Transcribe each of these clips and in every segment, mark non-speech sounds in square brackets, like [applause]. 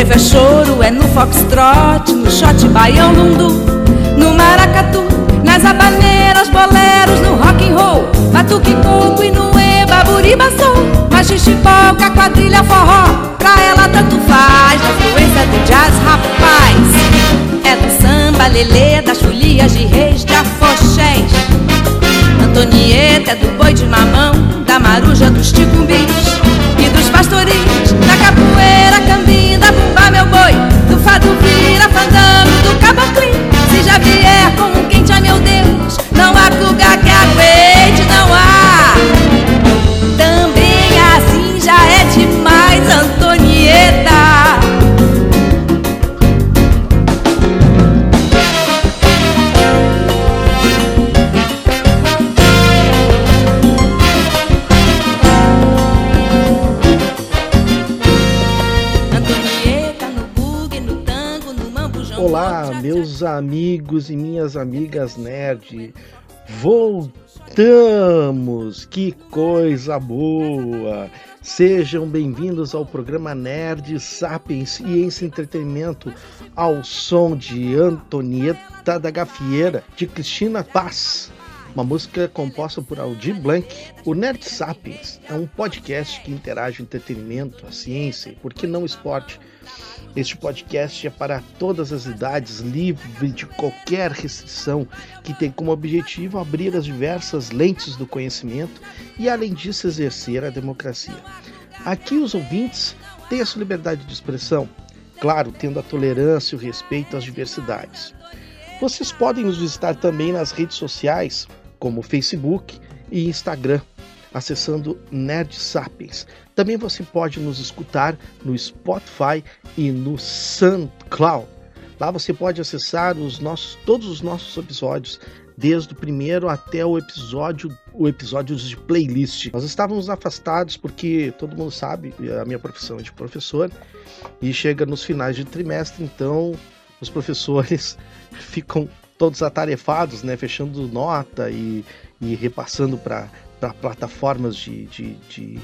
frevo, é choro, é no foxtrot, no shot, baião, lundu, no maracatu, nas abaneiras, boleros, no rock and roll, batuque, coco e no eba, buribaçou, machixe, polca, quadrilha, forró, pra ela tanto faz, na influência do jazz, rapaz, é do samba, lelê, das folias de reis, de afoxés, Antonieta é do boi de mamão, da maruja dos ticumbis e dos pastoris, da capoeira, cambim, fandango, do caboclim. Se já vier com amigos e minhas amigas nerd. Voltamos! Que coisa boa! Sejam bem-vindos ao programa Nerd Sapiens e Entretenimento ao som de Antonieta da Gafieira, de Cristina Paz. Uma música composta por Aldir Blanc. O Nerd Sapiens é um podcast que interage o entretenimento, a ciência e, por que não, esporte este podcast é para todas as idades, livre de qualquer restrição, que tem como objetivo abrir as diversas lentes do conhecimento e, além disso, exercer a democracia. Aqui, os ouvintes têm a sua liberdade de expressão, claro, tendo a tolerância e o respeito às diversidades. Vocês podem nos visitar também nas redes sociais, como Facebook e Instagram, acessando Nerd Sapiens. Também você pode nos escutar no Spotify e no SoundCloud. Lá você pode acessar os nossos, todos os nossos episódios, desde o primeiro até o episódio, o episódio de playlist. Nós estávamos afastados porque todo mundo sabe, a minha profissão é de professor, e chega nos finais de trimestre, então os professores [laughs] ficam todos atarefados, né, fechando nota e, e repassando para plataformas de, de, de,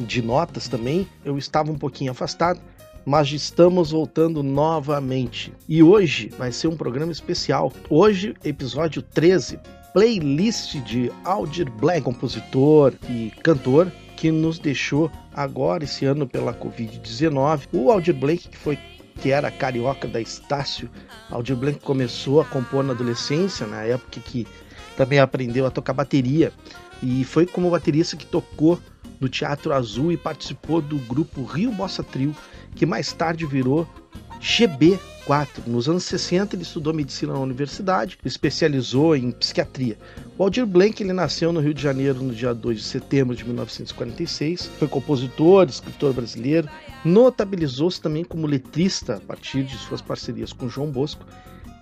de notas também. Eu estava um pouquinho afastado, mas estamos voltando novamente. E hoje vai ser um programa especial. Hoje, episódio 13, playlist de Aldir Black, compositor e cantor que nos deixou agora esse ano pela Covid-19. O Aldir Blake, que foi que era carioca da Estácio, Aldir Blanc começou a compor na adolescência, na época que também aprendeu a tocar bateria e foi como baterista que tocou no Teatro Azul e participou do grupo Rio Bossa Trio, que mais tarde virou GB4. Nos anos 60 ele estudou medicina na universidade, especializou em psiquiatria. O Aldir Blanc ele nasceu no Rio de Janeiro no dia 2 de setembro de 1946, foi compositor, escritor brasileiro, notabilizou-se também como letrista a partir de suas parcerias com João Bosco,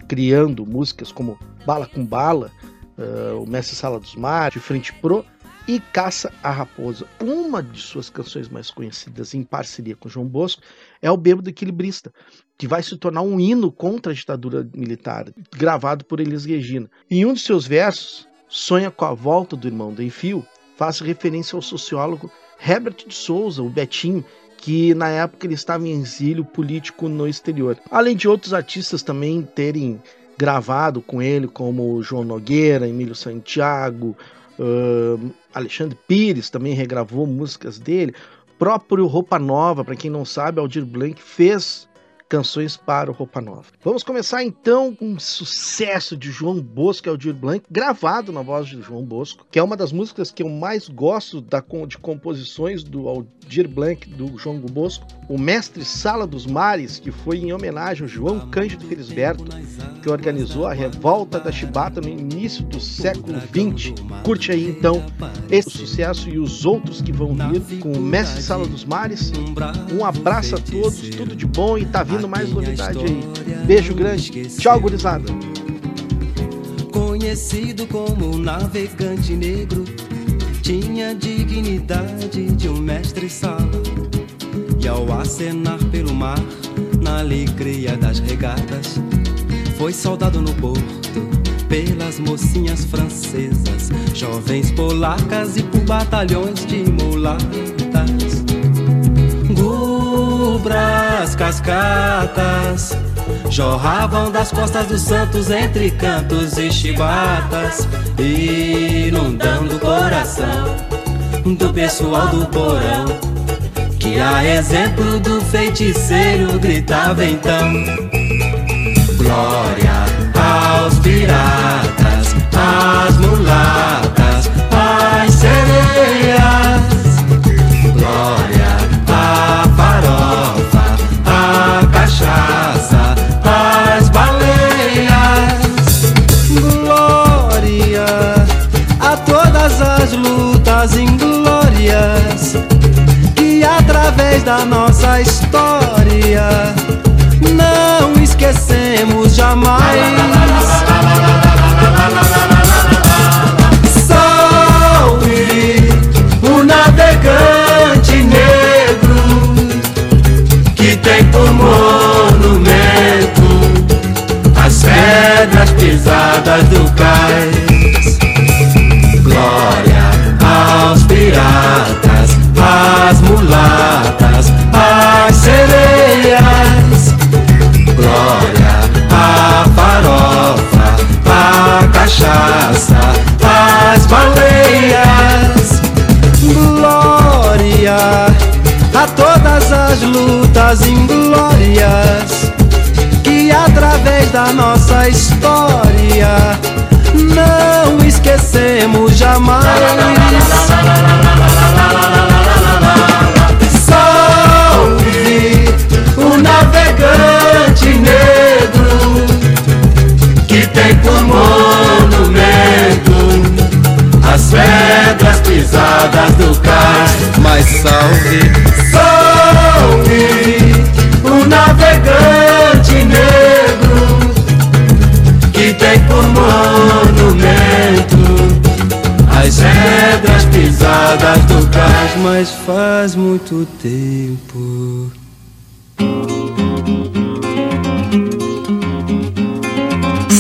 criando músicas como Bala com Bala, uh, O Mestre Sala dos Mares, De Frente Pro e Caça a Raposa. Uma de suas canções mais conhecidas em parceria com João Bosco é O Bêbado Equilibrista, que vai se tornar um hino contra a ditadura militar, gravado por Elis Regina. Em um de seus versos, Sonha com a volta do irmão do Enfio, faz referência ao sociólogo Herbert de Souza, o Betinho, que na época ele estava em exílio político no exterior. Além de outros artistas também terem gravado com ele, como João Nogueira, Emílio Santiago, uh, Alexandre Pires também regravou músicas dele. Próprio Roupa Nova, para quem não sabe, Aldir Blanc fez canções para o Roupa Nova. Vamos começar então com um sucesso de João Bosco e Aldir Blanc, gravado na voz de João Bosco, que é uma das músicas que eu mais gosto da, de composições do Aldir Blanc, do João Bosco. O Mestre Sala dos Mares, que foi em homenagem ao João Cândido Felisberto, que organizou a revolta da Chibata no início do século XX. Curte aí então esse sucesso e os outros que vão vir com o Mestre Sala dos Mares. Um abraço a todos, tudo de bom e tá vindo mais novidade aí. Beijo grande. Tchau, gurizada. Conhecido como navegante negro, tinha dignidade de um mestre-sala. E ao acenar pelo mar, na alegria das regatas, foi soldado no porto pelas mocinhas francesas, jovens polacas e por batalhões de mulatas. Gol as cascatas jorravam das costas dos santos entre cantos e chibatas, inundando o coração do pessoal do porão. Que a exemplo do feiticeiro gritava então: Glória aos piratas, às mulatas, às sereias. Lutas inglórias que através da nossa história não esquecemos jamais. Salve o navegante negro que tem por monumento as pedras pisadas do às baleias. Glória a todas as lutas inglórias que através da nossa história não esquecemos jamais. As pedras pisadas do cais. Mas salve, salve o navegante negro que tem por monumento as pedras pisadas do cais. Mas faz muito tempo.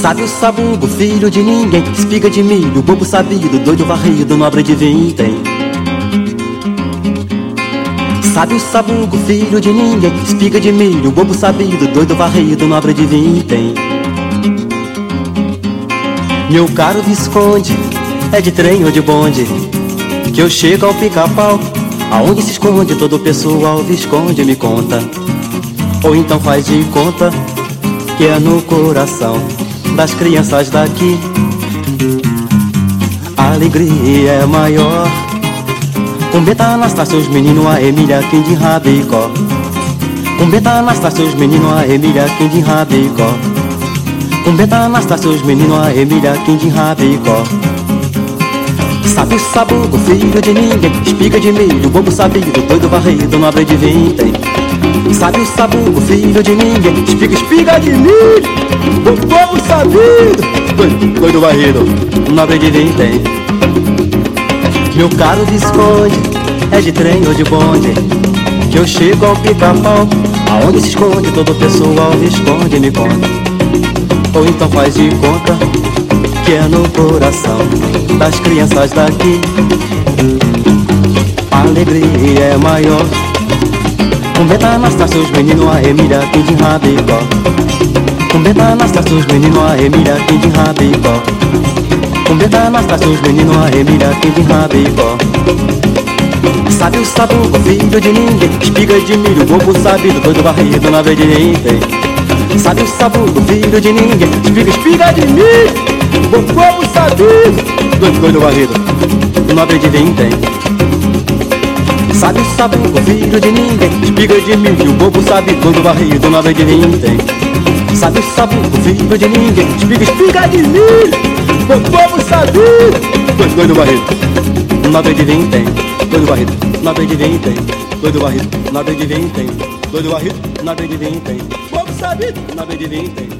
Sabe o sabugo, filho de ninguém, espiga de milho, bobo sabido, doido varrido, nobre de vintém. Sabe o sabugo, filho de ninguém, espiga de milho, bobo sabido, doido varrido, nobre de vintém. Meu caro Visconde, é de trem ou de bonde, que eu chego ao pica-pau, aonde se esconde todo o pessoal, Visconde me conta. Ou então faz de conta que é no coração das crianças daqui. A alegria é maior. Com Beta Anastácio, os meninos, a Emília, quem de Rabicó. Com Beta Anastácio, os meninos, a Emília, quem de Rabicó. Com Beta Anastácio, os meninos, a Emília, quem de Rabicó. Sabe o sabugo, filho de ninguém, espiga de milho, bobo sabido, doido varrido, nobre de vintém. Sabe o sabugo, filho de ninguém, espiga, espiga de milho, bobo sabido, doido, doido varrido, nobre de vintém. Meu caro Visconde, é de trem ou de bonde, que eu chego ao pica-pau, aonde se esconde todo pessoal, Visconde me conta. Ou então faz de conta que é no coração das crianças daqui. A alegria é maior. Com Beta Anastácio, os meninos, a Emília, quem de Rabicó. Com Beta Anastácio, os meninos, a Emília, quem de Rabicó. Com Beta Anastácio, os meninos, a Emília, quem de Rabicó. Sabe o sabugo, filho de ninguém, espiga de milho, bobo sabido, doido varrido, na ninguém. Sabe o sabugo, filho de ninguém, espiga, espiga de milho, bobo sabido, doido, doido varrido, na ninguém. Sabe o sabugo, filho de ninguém, espiga de milho, bobo sabido, doido varrido, na vez Sabe o sabugo, filho de ninguém, espiga, espiga de milho, bobo sabido, doido, doido varrido, na vez de ninguém. Doido varrido, nada de vintém. Doido varrido, nada de vintém. Doido varrido, nada de vintém. Bobo sabido, nada de vintém. Espiga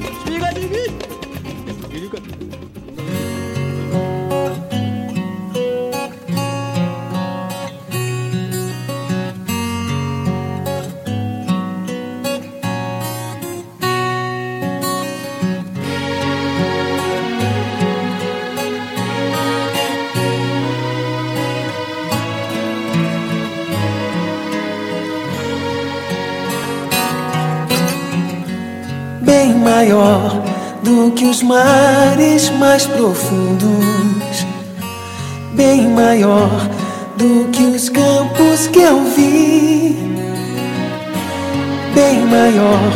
do que os mares mais profundos, bem maior do que os campos que eu vi, bem maior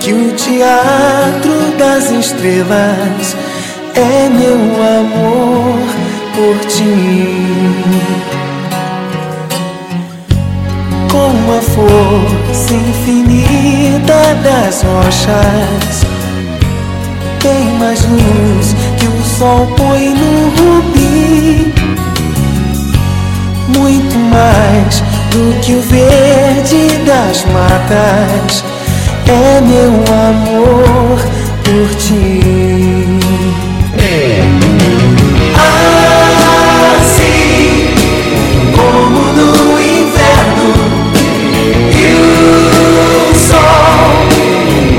que o teatro das estrelas. É meu amor por ti. com a força infinita das rochas. Tem mais luz que o sol põe no rubi. Muito mais do que o verde das matas. É meu amor por ti. Assim como no inverno sol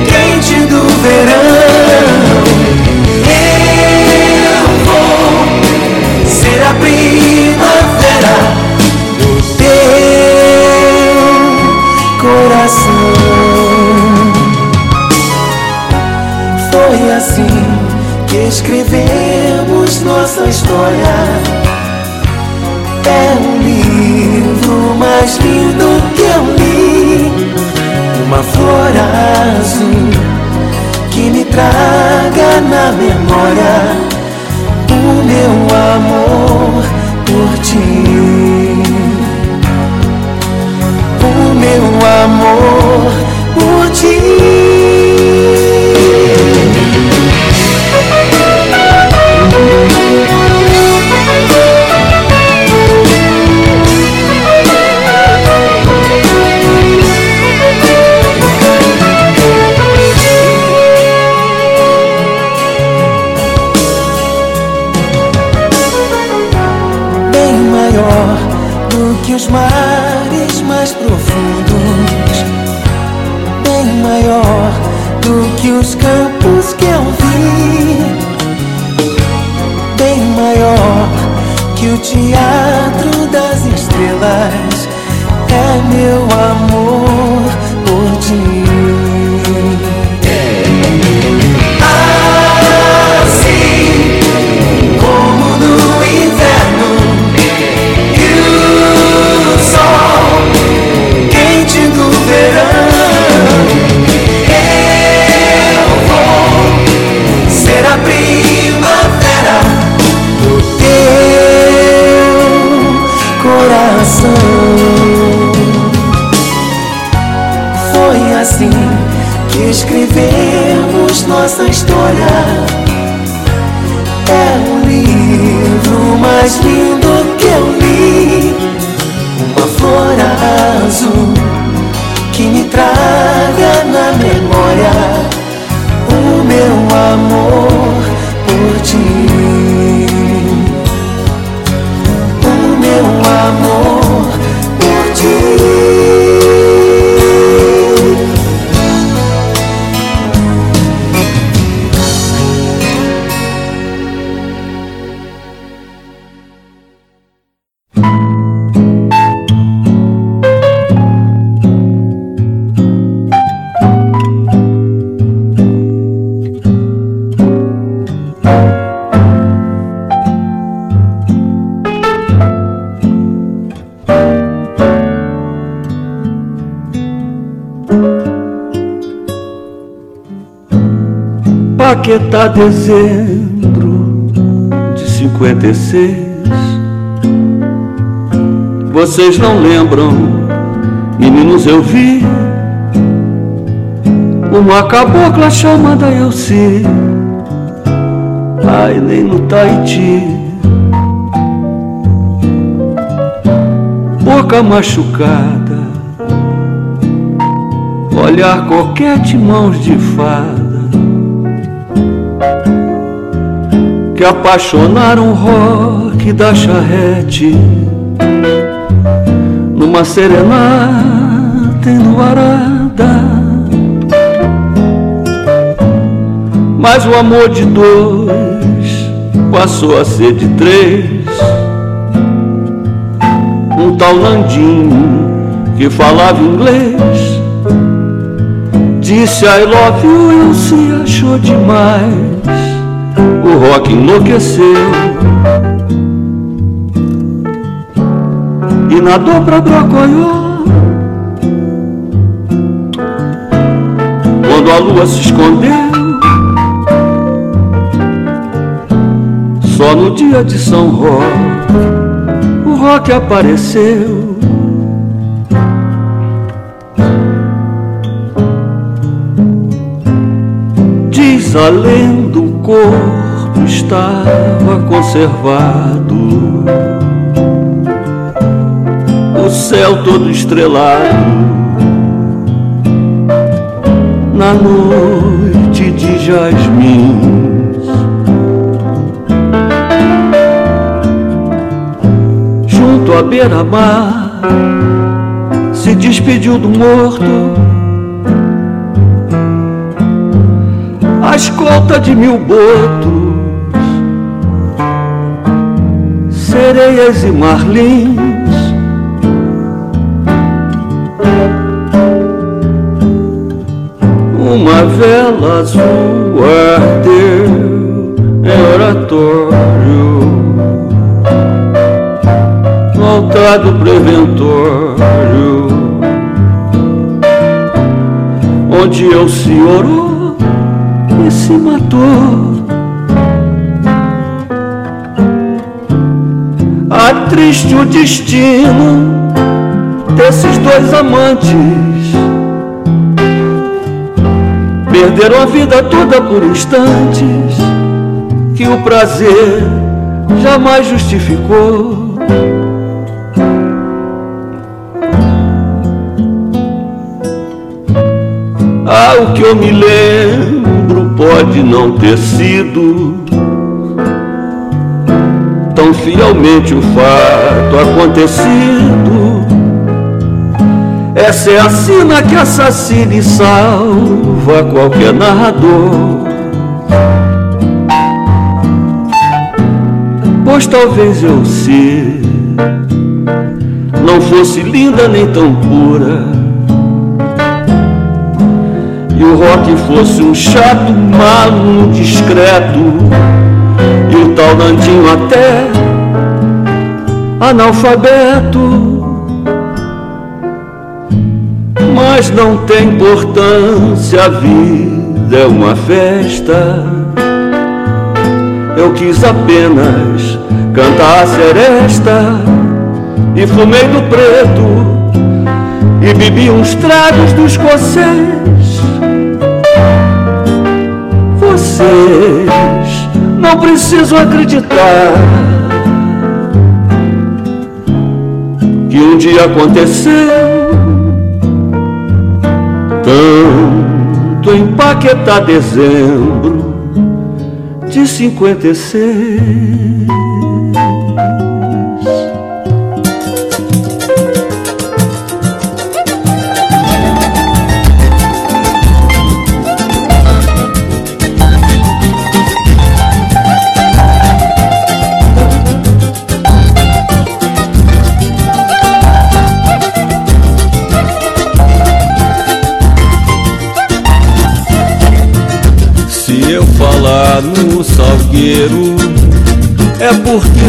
quente do verão. Primavera do teu coração. Foi assim que escrevemos nossa história. É um livro mais lindo que eu li uma flor azul que me traga na memória meu amor por ti. O meu amor os mares mais profundos, bem maior do que os campos que eu vi, bem maior que o teatro das estrelas. É meu amor por ti. Escrevemos nossa história. É um livro mais lindo que eu li. Uma flor azul que me traga na memória o meu amor por ti. O meu amor Paquetá, dezembro de 56. Vocês não lembram, meninos, eu vi uma cabocla chamada Elci. Ai, nem no Tahiti. Boca machucada, olhar coquete, mãos de fada que apaixonaram o rock da charrete numa serenata enluarada. Mas o amor de dois passou a ser de três. Um tal Landinho que falava inglês Disse I love you e se achou demais. O rock enlouqueceu. E nadou pra Brocoió. Quando a lua se escondeu. Só no dia de São Roque o rock apareceu. Diz a lenda, o corpo estava conservado. O céu todo estrelado. Na noite de jasmim junto à beira-mar, se despediu do morto. A escolta de mil botos, sereias e marlins. Uma vela azul ardeu em oratório voltado preventório, onde eu se orou e se matou. Triste o destino desses dois amantes. Perderam a vida toda por instantes que o prazer jamais justificou. Ah, o que eu me lembro pode não ter sido fielmente o fato acontecido. Essa é a sina que assassina e salva qualquer narrador. Pois talvez eu se não fosse linda nem tão pura e o rock fosse um chato, malo, discreto E o tal Nandinho até analfabeto Mas não tem importância, a vida é uma festa. Eu quis apenas cantar a seresta E fumei do preto e bebi uns tragos do escocês. Vocês não precisam acreditar que um dia aconteceu tanto empaquetar dezembro de cinquenta e seis.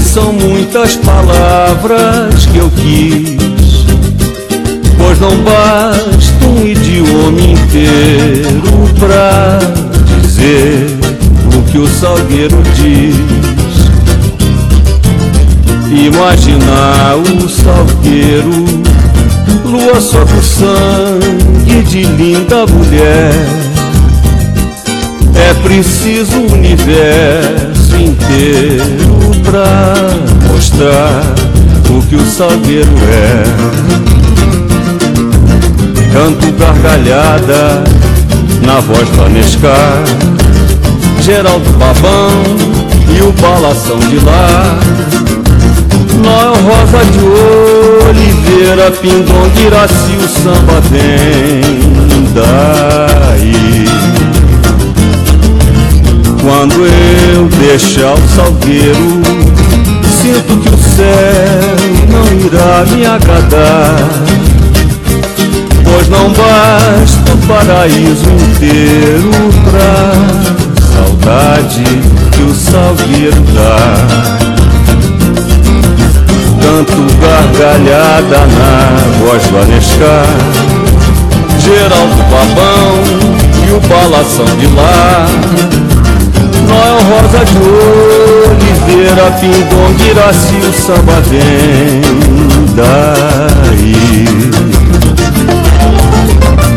São muitas palavras que eu quis, pois não basta um idioma inteiro pra dizer o que o salgueiro diz. Imaginar o salgueiro, lua sobre o sangue de linda mulher é preciso o universo inteiro pra mostrar o que o salgueiro é. Canto gargalhada na voz Vanescar, Geraldo Babão e o balação de lá. Noel Rosa de Oliveira, Pindonga, Iraci, o samba vem daí. Quando eu deixar o salgueiro, sinto que o céu não irá me agradar. Pois não basta o paraíso inteiro pra saudade que o salgueiro dá. Canto gargalhada na voz do Anescar, Geraldo Babão e o Palação de lá. Noel Rosa de Oliveira, Pindong, Iraci, o samba vem daí.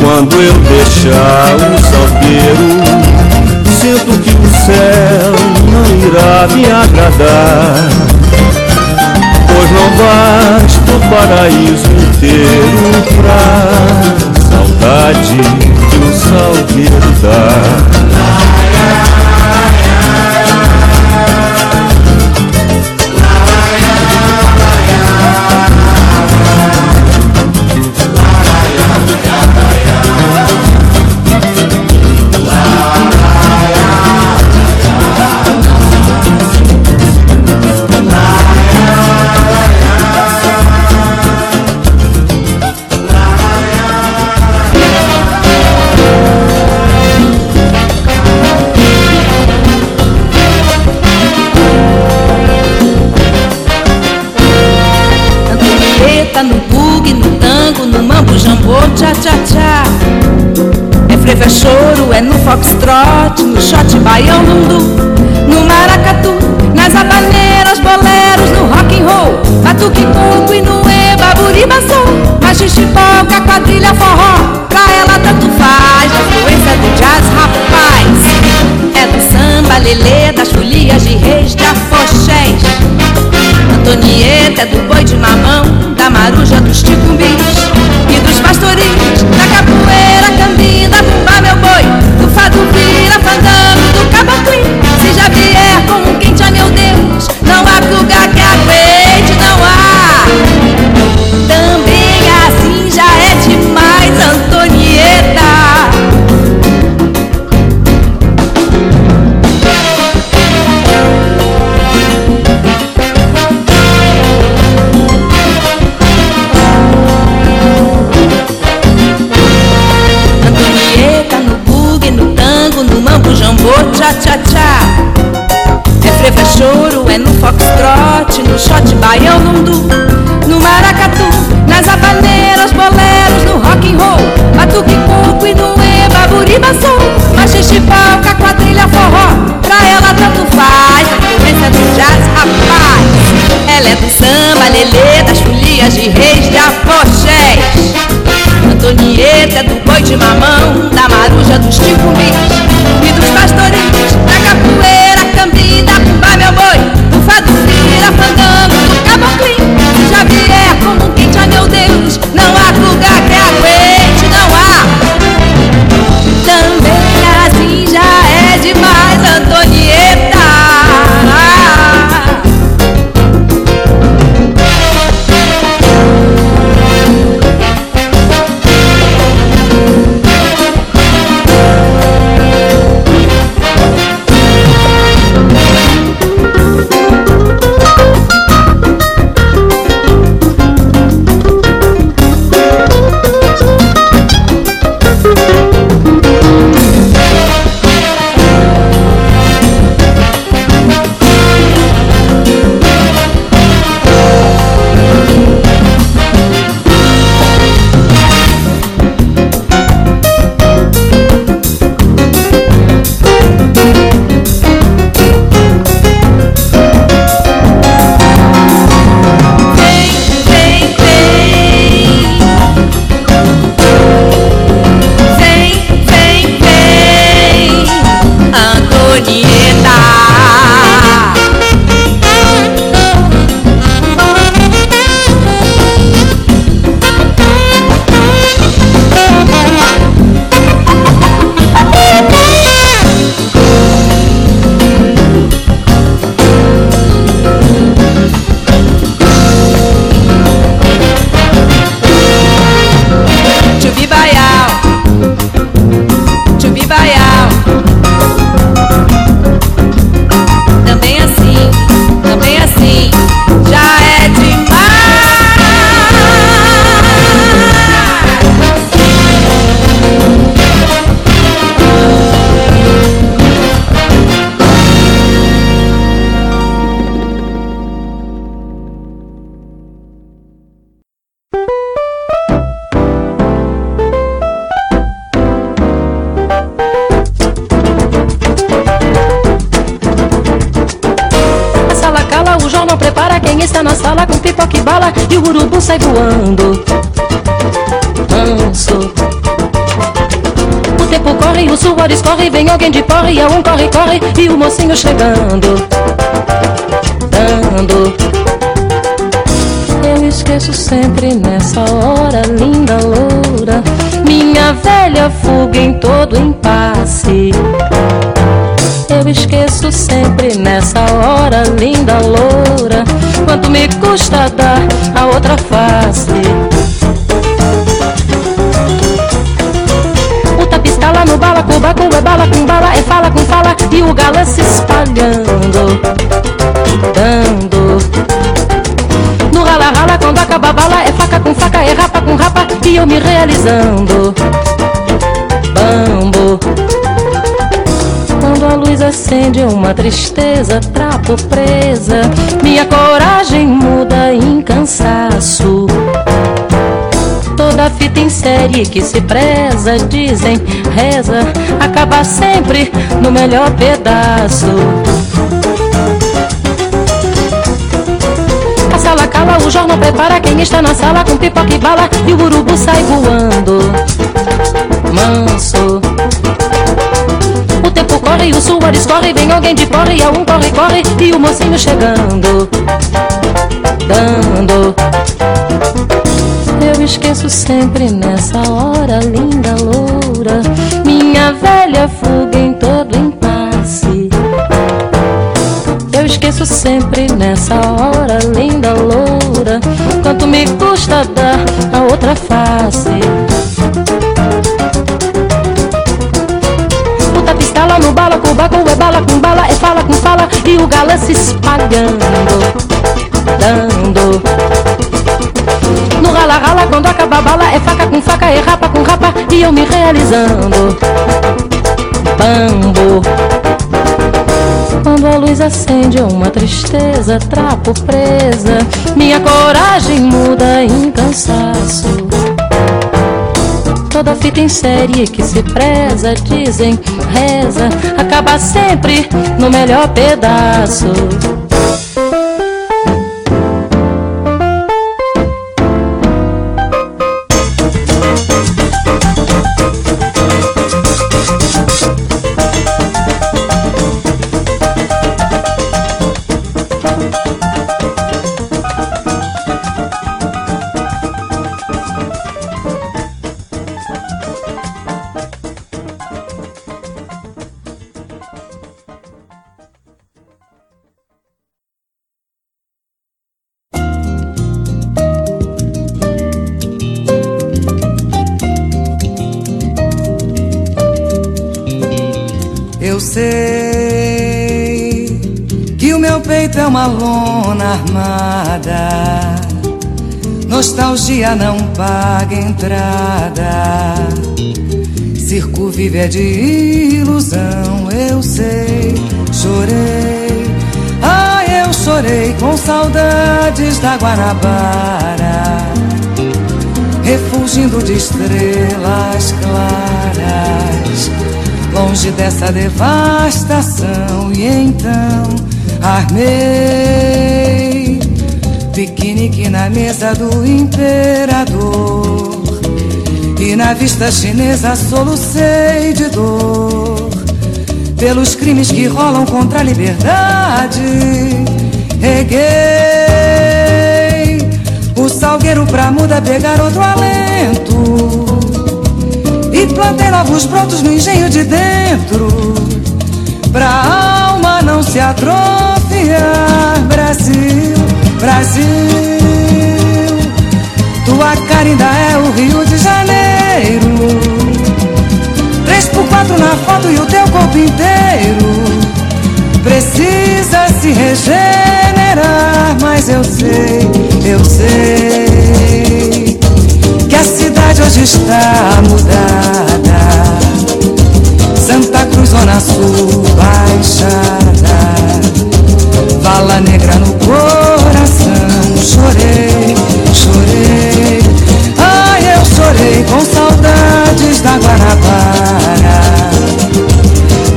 Quando eu deixar o salgueiro Sinto que o céu não irá me agradar Pois não basta o paraíso inteiro pra Saudade que o salgueiro dá frevo é choro, é no foxtrot, no shot baião lundu, no maracatu, nas habaneiras, boleros, no rock and roll, batuque coco alguém de porre, é um corre, corre, e o mocinho chegando. Dando. Eu esqueço sempre nessa hora, linda loura, minha velha fuga em todo impasse. Eu esqueço sempre nessa hora, linda loura, quanto me custa dar a outra face. Galã se espalhando, dando. No rala, rala, quando acaba bala, é faca com faca, é rapa com rapa, e eu me realizando. Bambo. Quando a luz acende uma tristeza, trapo presa, minha coragem muda em cansaço. Toda fita em série que se preza, dizem, reza, acaba sempre no melhor pedaço. A sala cala, o jornal prepara quem está na sala com pipoca e bala e o urubu sai voando. Manso. O tempo corre, o suor escorre, vem alguém de fora e é um corre, corre e o mocinho chegando. Dando. Eu esqueço sempre nessa hora, linda loura, minha velha fuga em todo impasse. Eu esqueço sempre nessa hora, linda loura, quanto me custa dar a outra face. Puta pistola no bala, com baco, é bala com bala, é fala com fala, e o galã se espalhando, dando. No rala rala, quando acaba a bala, é faca com faca, é rapa com rapa, e eu me realizando. Bambo. Quando a luz acende uma tristeza, trapo presa, minha coragem muda em cansaço. Toda fita em série que se preza, dizem, reza, acaba sempre no melhor pedaço. Nostalgia não paga entrada. Circo vive é de ilusão, eu sei. Chorei, ah, eu chorei com saudades da Guanabara. Refugindo de estrelas claras longe dessa devastação. E então armei piquenique na mesa do imperador. E na vista chinesa solucei de dor pelos crimes que rolam contra a liberdade. Reguei o salgueiro pra muda pegar outro alento. E plantei novos brotos no engenho de dentro Pra alma não se atrofiar Brasil, Brasil. Tua cara ainda é o Rio de Janeiro. Três por quatro na foto e o teu corpo inteiro. Precisa se regenerar Mas eu sei, eu sei que a cidade hoje está mudada. Santa Cruz, Zona Sul, Baixada, vala negra no coração. Chorei, chorei, ai eu chorei com saudades da Guanabara,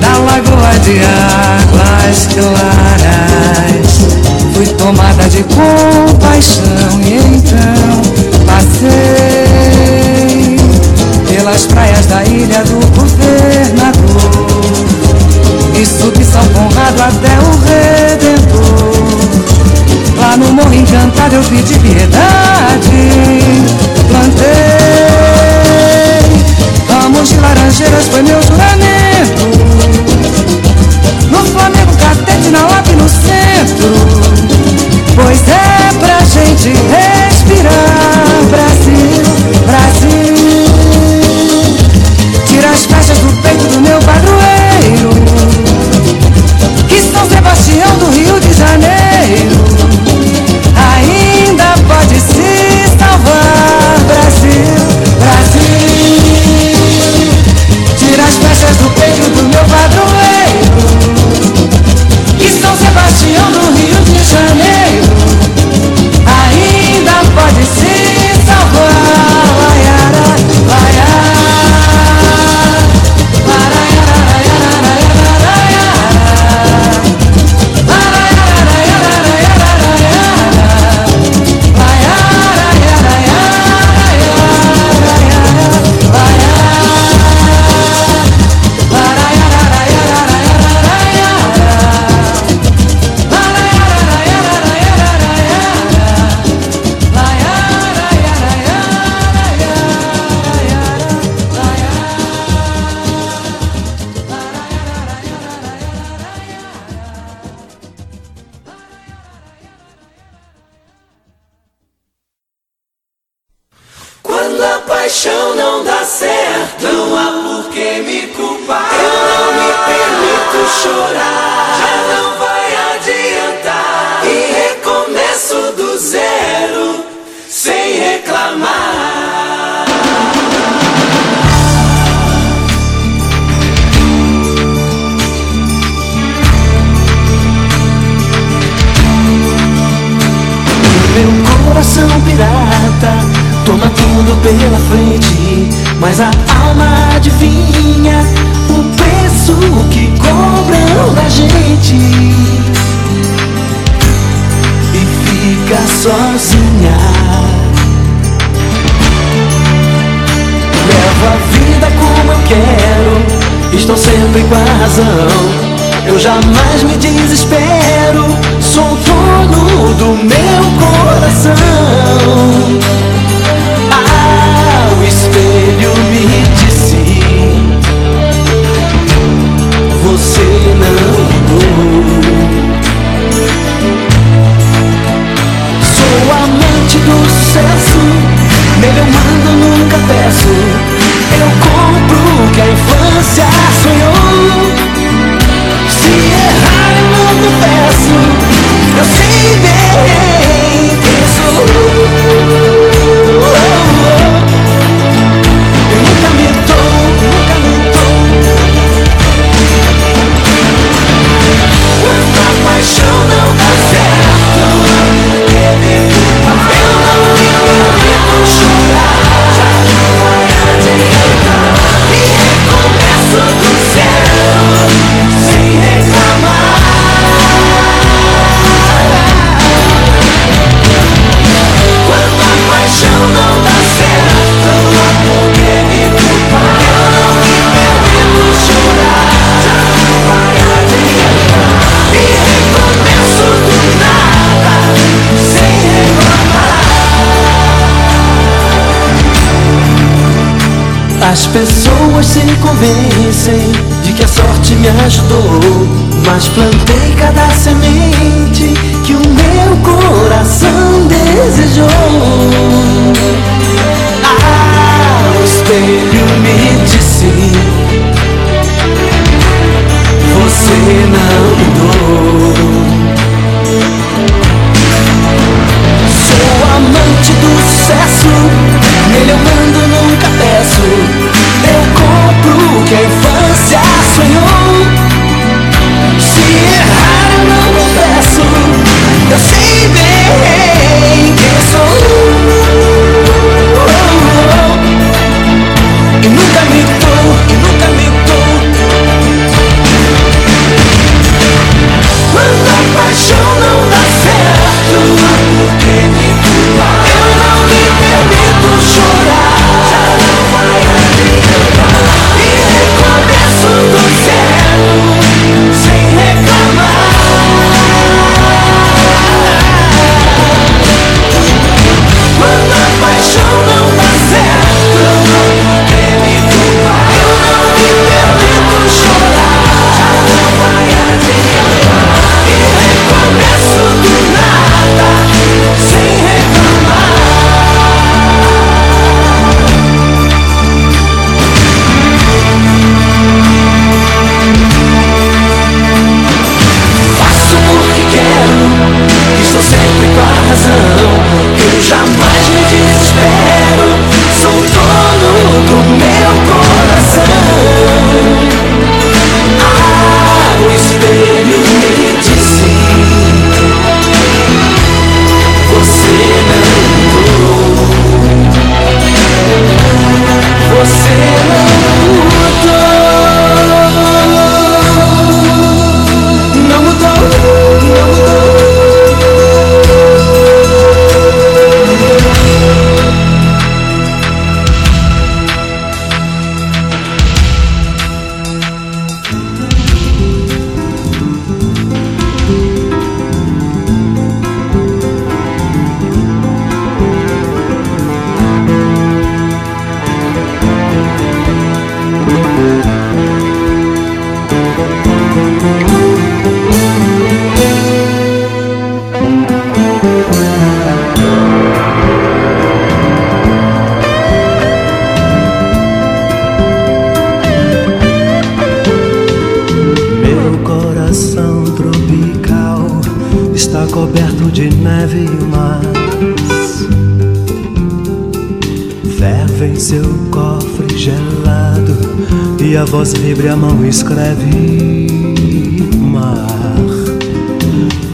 da lagoa de águas claras. Fui tomada de compaixão e então passei pelas praias da ilha do governador e subi São Conrado até o Deus me de piedade. Plantei. Vamos de laranjeiras foi meu juramento Convencem de que a sorte me ajudou. Mas plantei cada semente que o meu coração desejou. Seu cofre gelado e a voz vibra a mão escreve mar.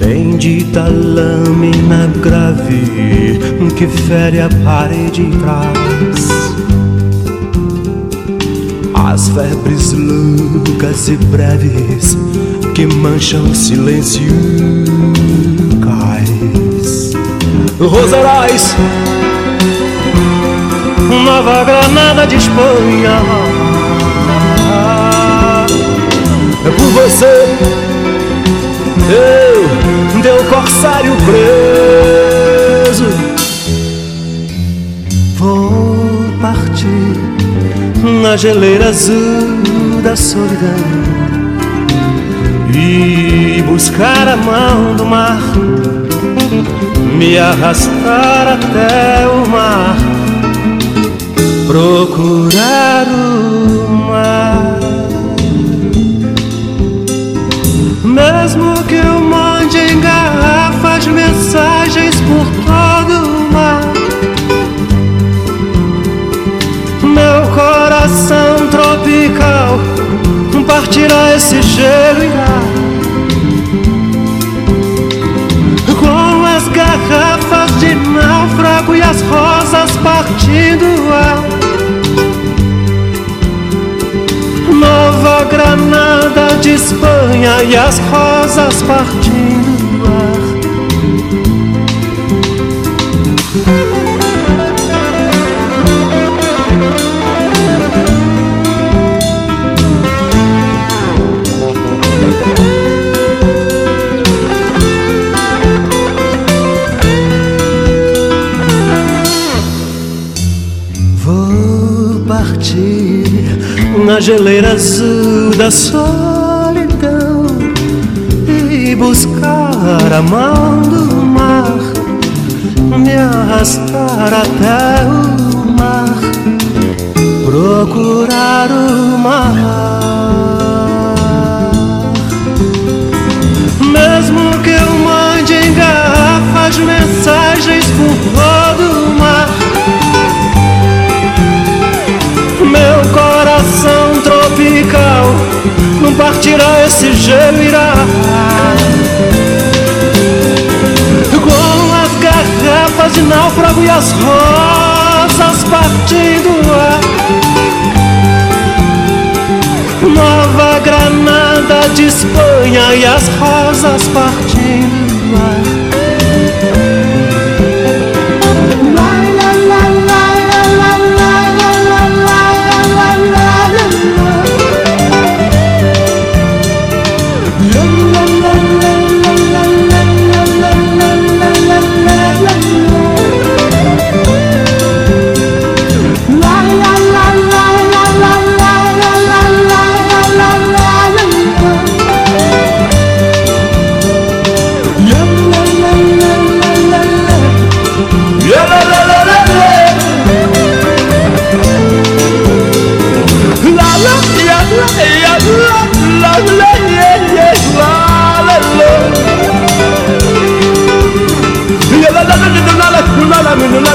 Bendita lâmina grave que fere a parede em trás. As febres loucas e breves que mancham o silêncio cais. Rosarais, Nova Granada de Espanha. É por você, eu, teu corsário preso. Vou partir na geleira azul da solidão e buscar a mão do mar, me arrastar até o mar, procurar o mar. Mesmo que eu mande em garrafas mensagens por todo o mar, meu coração tropical partirá esse gelo irá Com as garrafas de náufrago e as rosas partindo ar Granada de Espanha e as rosas partindo na geleira azul da solidão e buscar a mão do mar, me arrastar até o mar, procurar o mar. Mesmo que eu mande em garrafas mensagens por todo coração tropical. Não partirá esse gelo irá. Com as garrafas de náufrago e as rosas partindo ar. Nova Granada de Espanha e as rosas partindo ar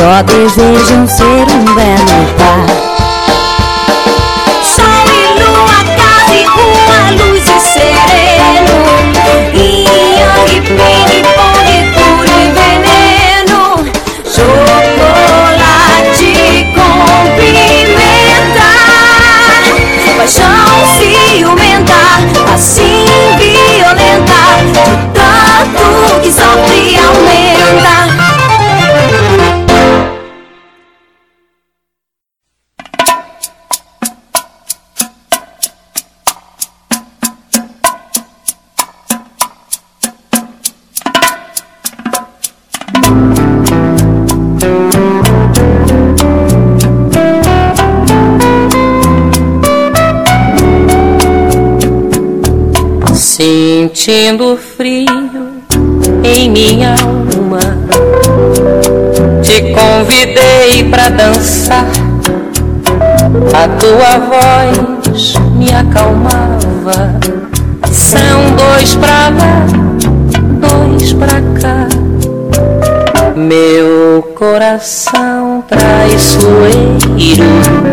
só desejam ser um belo par. Traiçoeiro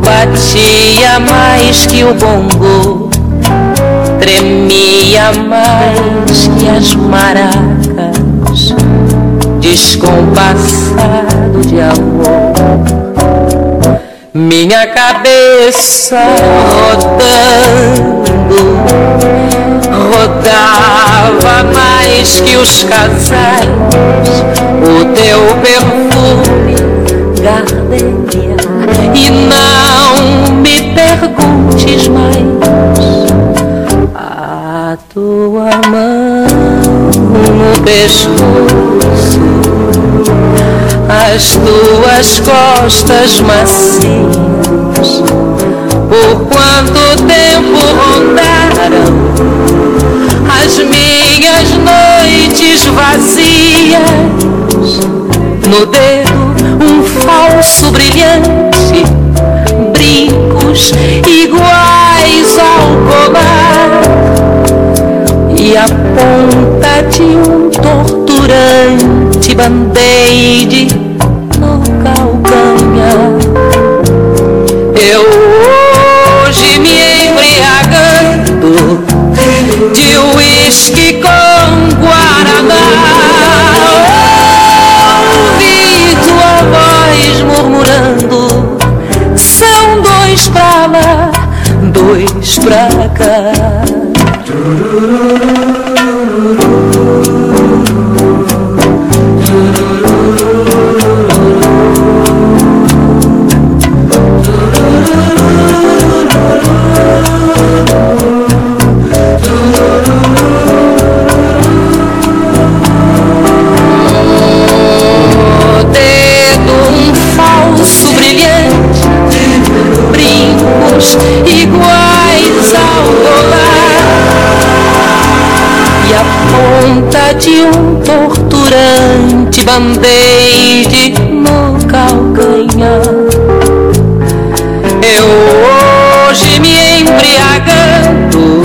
batia mais que o bongo tremia mais que as maracas, descompassado de amor. Minha cabeça rodando, rodava mais que os casais, o teu perfume, gardenia, e não me perguntes mais tua mão no pescoço, as tuas costas macias, por quanto tempo rondaram as minhas noites vazias, no dedo um falso brilhante, brincos iguais ao colar e a ponta de um torturante band-aid band-aid no calcanhar. Eu hoje me embriagando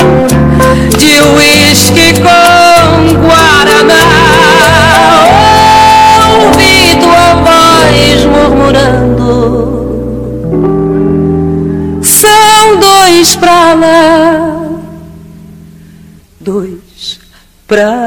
de uísque com guaraná. Ouvi tua voz murmurando dois pra lá, dois pra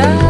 Yeah.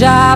já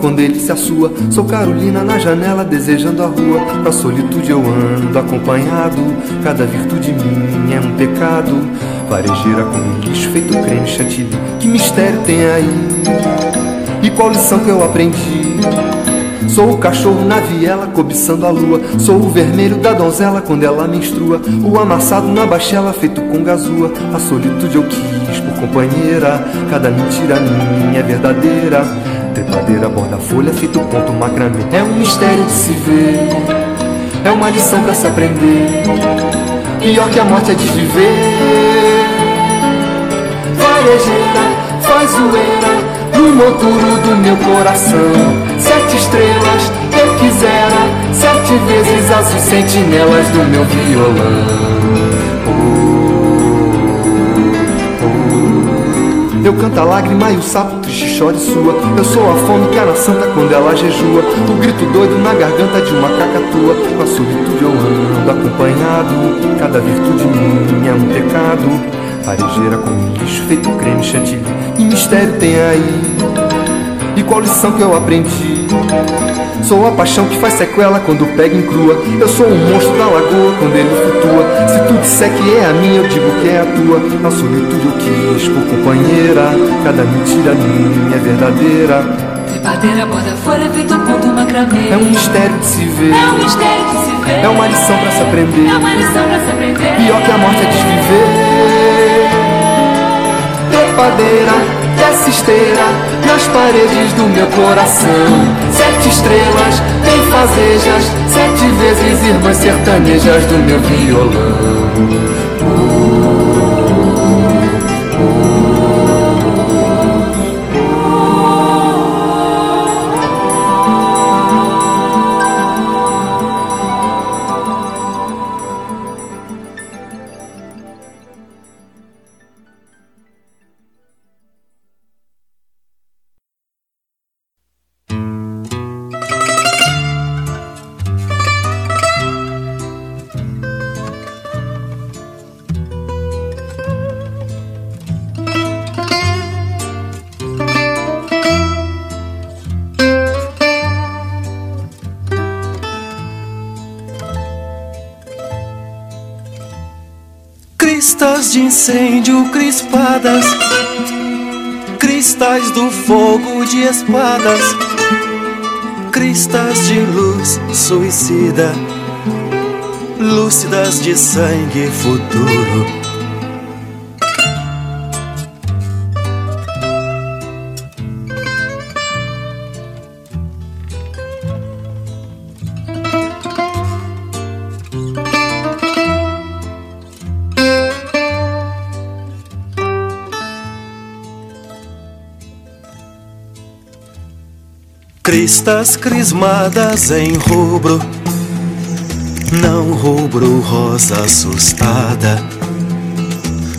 quando ele se assua. Sou Carolina na janela desejando a rua. Pra solitude eu ando acompanhado. Cada virtude minha é um pecado. Varejeira com lixo feito creme chantilly. Que mistério tem aí? E qual lição que eu aprendi? Sou o cachorro na viela cobiçando a lua. Sou o vermelho da donzela quando ela menstrua. O amassado na bachela feito com gazua. A solitude eu quis por companheira. Cada mentira minha é verdadeira. Trepadeira, borda folha, feito ponto macramê. É um mistério de se ver. É uma lição pra se aprender. Pior que a morte é desviver. Varejeira, faz zoeira no monturo do meu coração. Sete estrelas eu quisera, sete vezes as sentinelas do meu violão. Eu canto a lágrima e o sapo triste chora e sua. Eu sou a fome que a santa quando ela jejua. O grito doido na garganta de uma cacatua. Com a solitude eu ando acompanhado. Cada virtude minha é um pecado. Farejeira com lixo feito creme chantilly. Que mistério tem aí? E qual lição que eu aprendi? Sou a paixão que faz sequela quando pega em crua. Eu sou um monstro da lagoa quando ele flutua. Se tu disser que é a minha, eu digo que é a tua. A solitude eu quis por companheira. Cada mentira minha é verdadeira. Trepadeira, borda folha, feito ponto macramê. É um mistério de se ver. É um mistério de se ver. É uma lição pra se aprender. É uma lição pra se aprender. Pior que a morte é desviver. Trepadeira, desce esteira nas paredes do meu coração. Sete estrelas, bem fazejas, sete vezes irmãs sertanejas do meu violão. Incêndio crispadas, cristais do fogo de espadas, cristas de luz suicida, lúcidas de sangue futuro. Cristas crismadas em rubro, não rubro rosa assustada,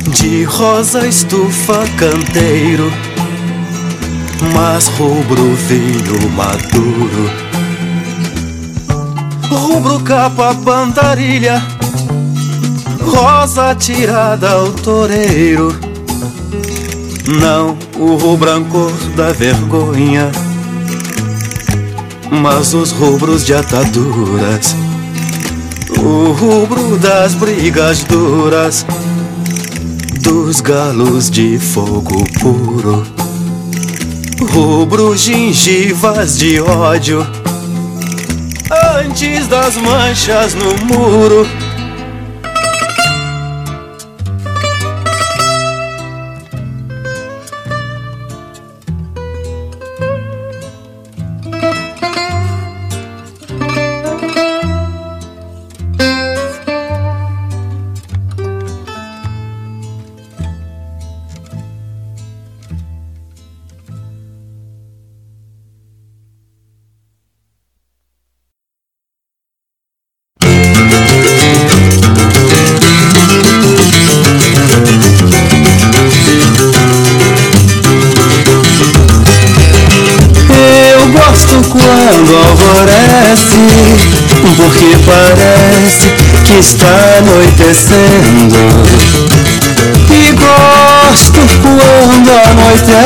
de rosa estufa canteiro, mas rubro vinho maduro. Rubro capa bandarilha, rosa tirada ao toureiro. Não o rubro da vergonha mas os rubros de ataduras, o rubro das brigas duras, dos galos de fogo puro, rubro gengivas de ódio, antes das manchas no muro.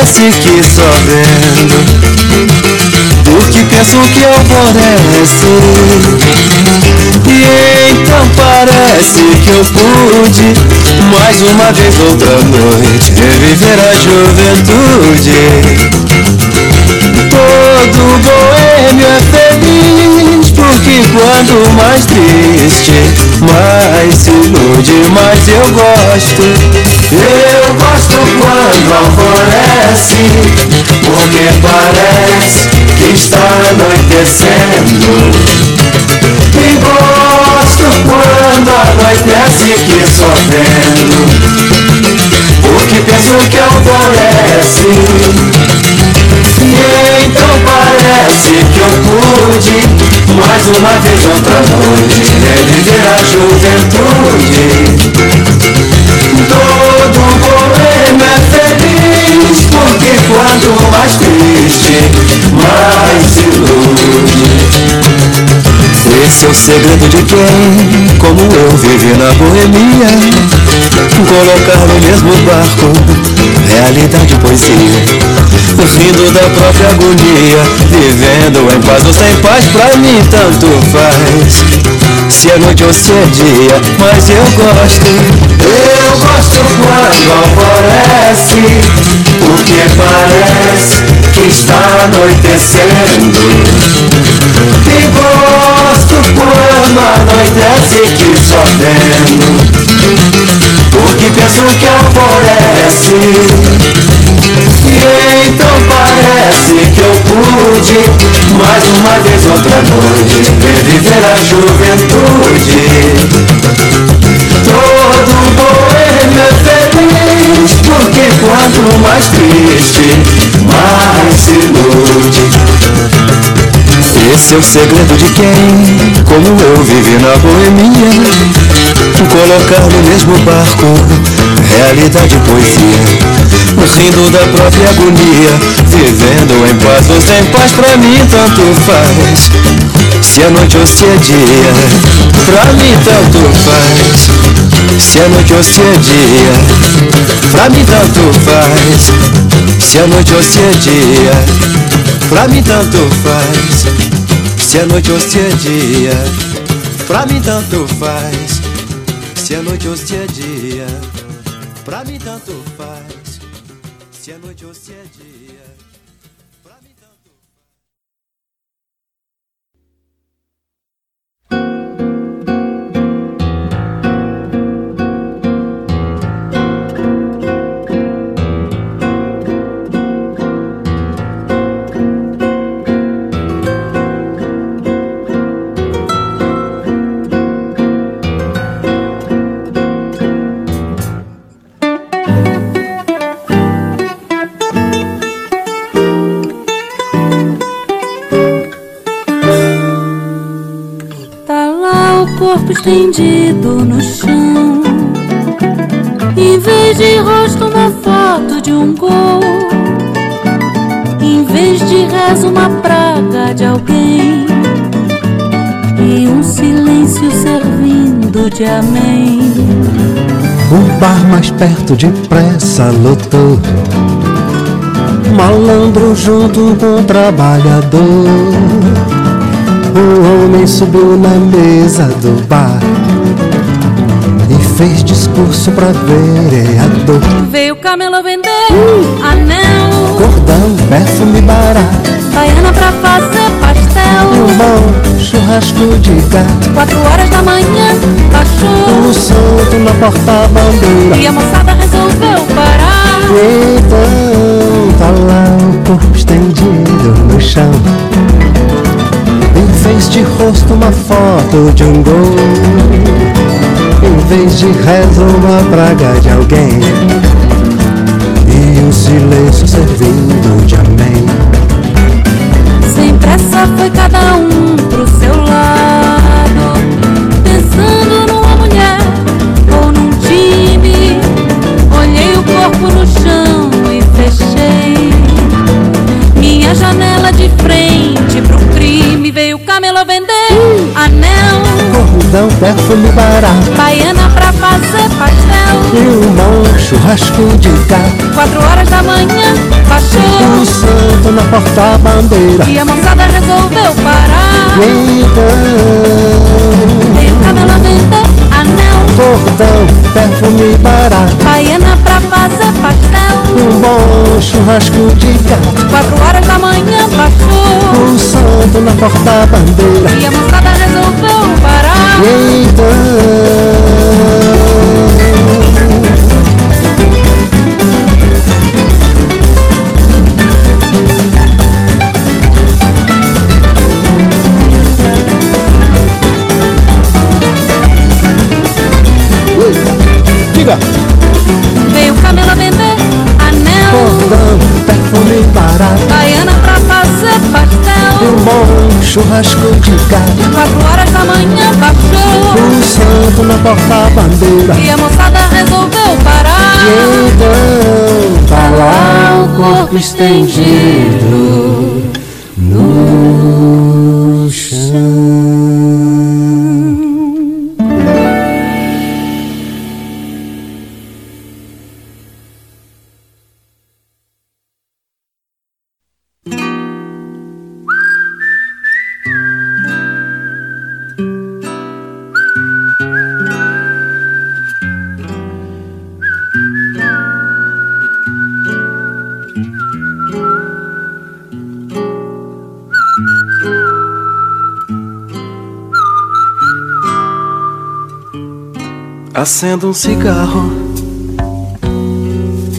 Anoitece que só vendo. Porque penso que alvorece. E então parece que eu pude mais uma vez outra noite reviver a juventude. Todo boêmio é feliz Porque quanto mais triste Mais se ilude, mais eu gosto Eu gosto quando alvorece Porque parece que está anoitecendo. E gosto quando anoitece que só vendo Porque penso que alvorece. E então parece que eu pude Mais uma vez outra noite Reviver a juventude. Todo boêmio é feliz Porque quanto mais triste Mais se ilude. Esse é o segredo de quem, como eu, vive na boemia. Colocar no mesmo barco realidade e poesia. Rindo da própria agonia Vivendo em paz ou sem paz Pra mim tanto faz Se é noite ou se é dia Mas eu gosto. Eu gosto quando alvorece Porque parece que está anoitecendo. E gosto quando anoitece que só vendo. Porque penso que alvorece então parece que eu pude Mais uma vez outra noite Reviver a juventude. Todo boêmio é feliz Porque quanto mais triste Mais se ilude. Esse é o segredo de quem, como eu, vive na boemia. Colocar no mesmo barco realidade poesia rindo da própria agonia, vivendo em paz ou sem paz, pra mim tanto faz. Se é noite ou se é dia, pra mim tanto faz. Se é noite ou se é dia, pra mim tanto faz. Se é noite ou se é dia, pra mim tanto faz. Se é noite ou se é dia, pra mim tanto faz. Se é noite ou se é dia, pra mim tanto faz. Se é noite ou se é dia. Estendido no chão. Em vez de rosto, uma foto de um gol. Em vez de rezo, uma praga de alguém. E um silêncio servindo de amém. O bar mais perto depressa lotou. Malandro junto com o trabalhador. O homem subiu na mesa do bar e fez discurso pra vereador. Veio o camelo vender anel. Cordão, perfume barato Baiana pra fazer e pastel. um bom churrasco de gato. Quatro horas da manhã, baixou. O santo na porta-bandeira. E a moçada resolveu parar. Então tá lá o corpo estendido no chão vez de rosto uma foto de um gol Em vez de rezo uma praga de alguém E um silêncio servindo de amém Sem pressa foi cada um pro seu lado. Pensando numa mulher ou num time. Olhei o corpo no chão e fechei. Minha janela de frente vender anel. Cordão, perfume barato Baiana pra fazer pastel. Um churrasco de gato Quatro horas da manhã, baixou. O santo na porta-bandeira E a moçada resolveu parar. Então o vender anel. Cordão, perfume barato Baiana pra fazer pastel. Um bom churrasco de gato Quatro horas da manhã baixou. O santo na porta-bandeira E a moçada resolveu parar. Então estendido no Acendo um cigarro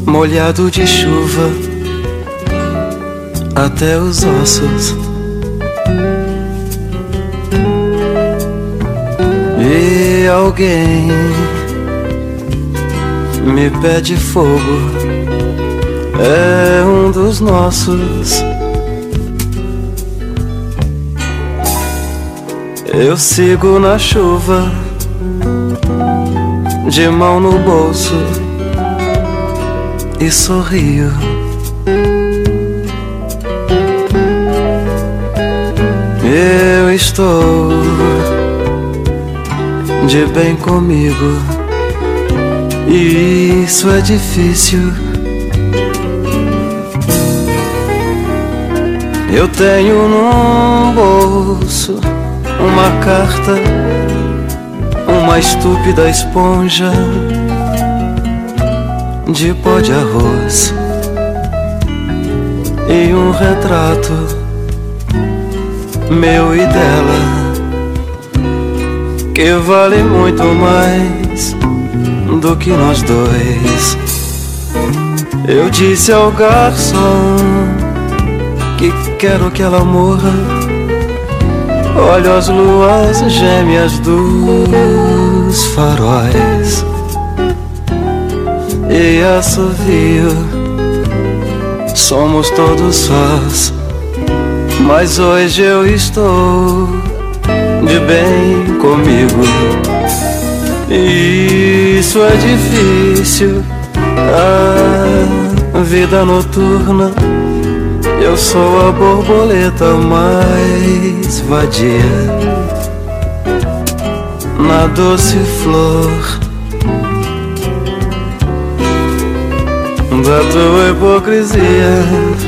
molhado de chuva até os ossos. E alguém me pede fogo, é um dos nossos. Eu sigo na chuva de mão no bolso e sorrio. Eu estou de bem comigo, e isso é difícil. Eu tenho num bolso uma carta, uma estúpida esponja de pó de arroz e um retrato meu e dela que vale muito mais do que nós dois. Eu disse ao garçom que quero que ela morra. Olho as luas gêmeas dos faróis e assovio. Somos todos sós, mas hoje eu estou de bem comigo. Isso é difícil, a vida noturna. Eu sou a borboleta mais vadia na doce flor da tua hipocrisia.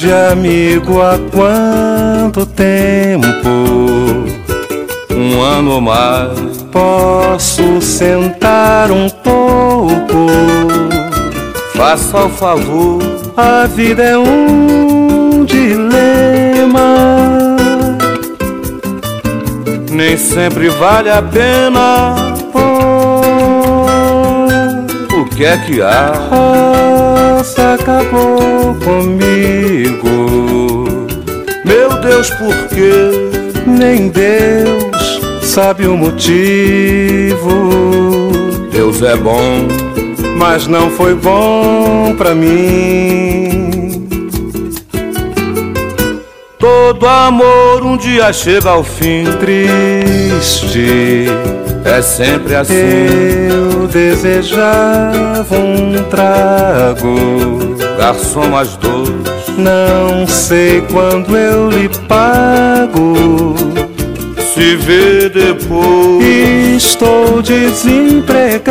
Vai? De amigo há quanto tempo? Um ano ou mais. Posso sentar um pouco? Faça o favor. A vida é um dilema. Nem sempre vale a pena. O que é que há? Roça acabou comigo. Meu Deus, por quê? Nem Deus sabe o motivo. Deus é bom, mas não foi bom pra mim. Todo amor um dia chega ao fim. Triste é sempre assim. Eu desejava um trago. Garçom, mais dois. Não sei quando eu lhe pago. Se vê depois. Estou desempregado.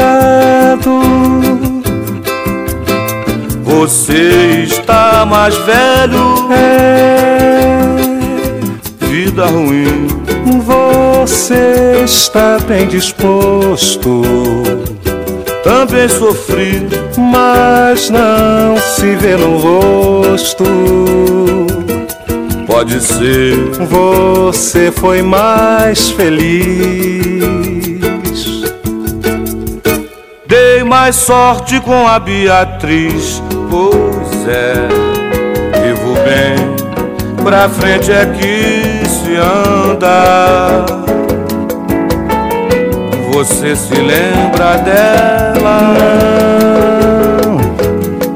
Você está mais velho. É vida ruim. Você está bem disposto. Também sofri, mas não se vê no rosto. Pode ser, você foi mais feliz. Dei mais sorte com a Beatriz, pois é, vivo bem, pra frente é que anda. Você se lembra dela?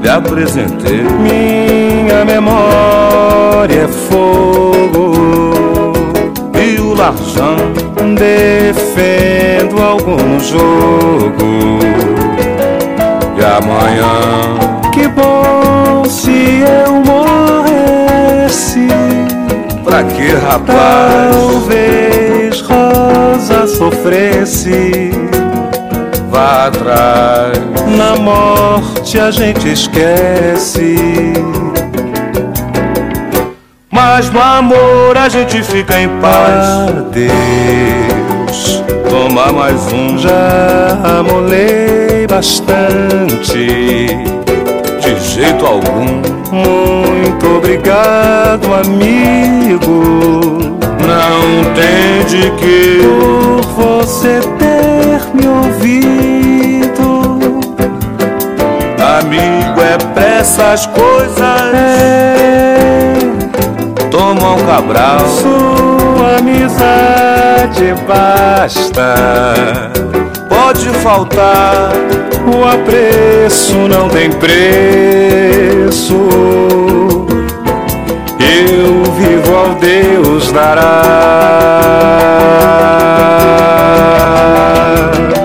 Lhe apresentei. Minha memória é fogo e o larjão defendo algum jogo. E amanhã, Pra que rapaz? Talvez Rosa sofresse. Vá atrás. Na morte a gente esquece. Mas no amor a gente fica em paz. Adeus. Toma mais um. Já amolei bastante. De jeito algum. Muito obrigado, amigo. não tem de que por você ter me ouvido. Amigo é pra essas coisas. É, Toma um cabral. sua amizade basta. Pode faltar, o apreço não tem preço. Eu vivo ao Deus dará.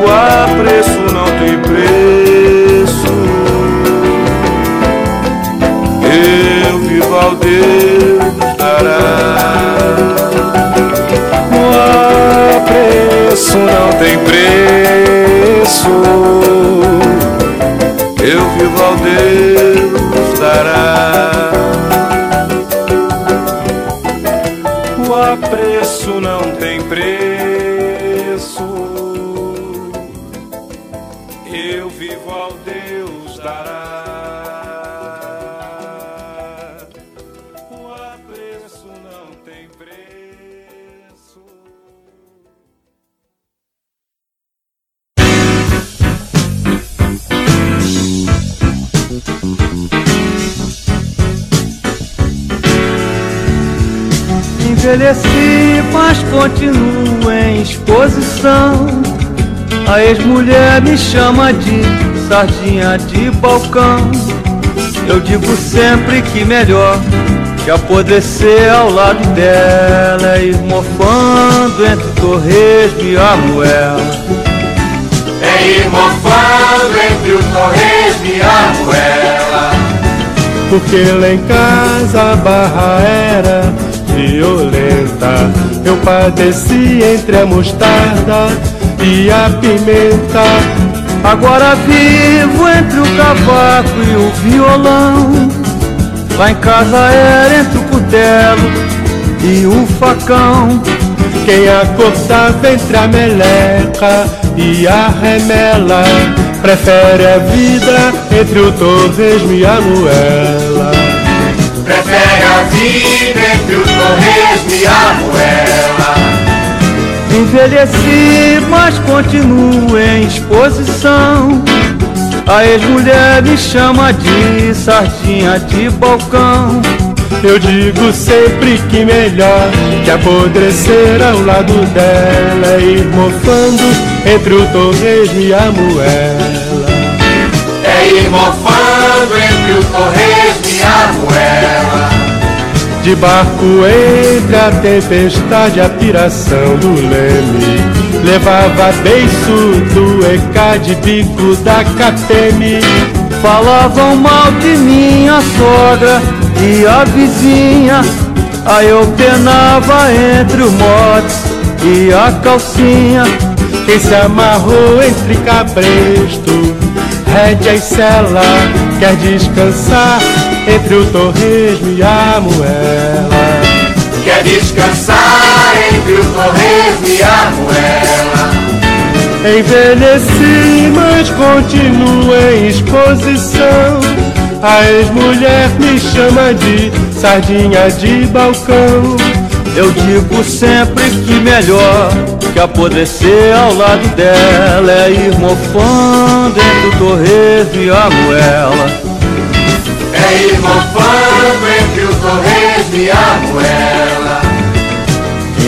O apreço não tem preço. Eu vivo ao Deus dará. O apreço não tem preço. Eu vivo ao Deus Envelheci, mas continuo em exposição. A ex-mulher me chama de sardinha de balcão. Eu digo sempre que melhor que apodrecer ao lado dela é ir mofando entre torresmo e a moela. É ir mofando entre o torresmo e a moela. Porque lá em casa a barra era violenta. Eu padeci entre a mostarda e a pimenta. Agora vivo entre o cavaco e o violão. Lá em casa era entre o cutelo e o facão. Quem acordava entre a meleca e a remela prefere a vida entre o torresmo e a moela. Prefere a vida entre o torresmo e a moela. Envelheci, mas continuo em exposição. A ex-mulher me chama de sardinha de balcão. Eu digo sempre que melhor que apodrecer ao lado dela é ir mofando entre o torresmo e a moela. É ir mofando entre o torresmo e a moela. De barco entre a tempestade, a piração do leme. Levava beiço do ECAD, bico da KPM. Falavam mal de minha sogra e a vizinha. Aí eu penava entre o motes e a calcinha. Quem se amarrou entre cabresto, rédea e sela, quer descansar entre o torresmo e a moela. Quer descansar entre o torresmo e a moela. Envelheci, mas continuo em exposição. A ex-mulher me chama de sardinha de balcão. Eu digo sempre que melhor que apodrecer ao lado dela é ir mofando entre o torresmo e a moela. É ir mofando entre o torresmo e a moela.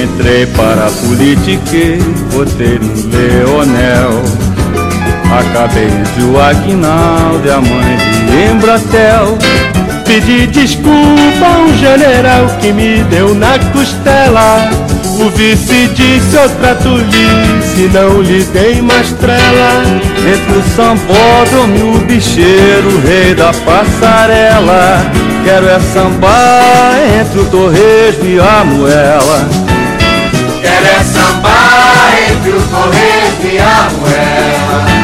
Entrei para a política e votei no Leonel. Acabei de o Aguinaldo e a mãe de Embratel. Pedi desculpa a um general que me deu na costela. O vice disse outra tolice, não lhe dei mais trela. Entre o sambódromo e o bicheiro, o rei da passarela. Quero é sambar entre o torresmo e a moela. Quero é sambar entre o torresmo e a moela.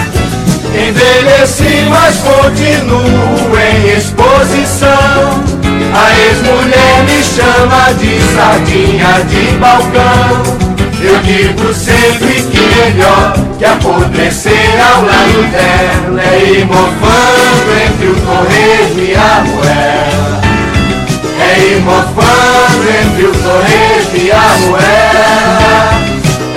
Envelheci, mas continuo em exposição. A ex-mulher me chama de sardinha de balcão. Eu digo sempre que melhor que apodrecer ao lado dela é ir mofando entre o torresmo e a moela. É ir mofando entre o torresmo e a moeda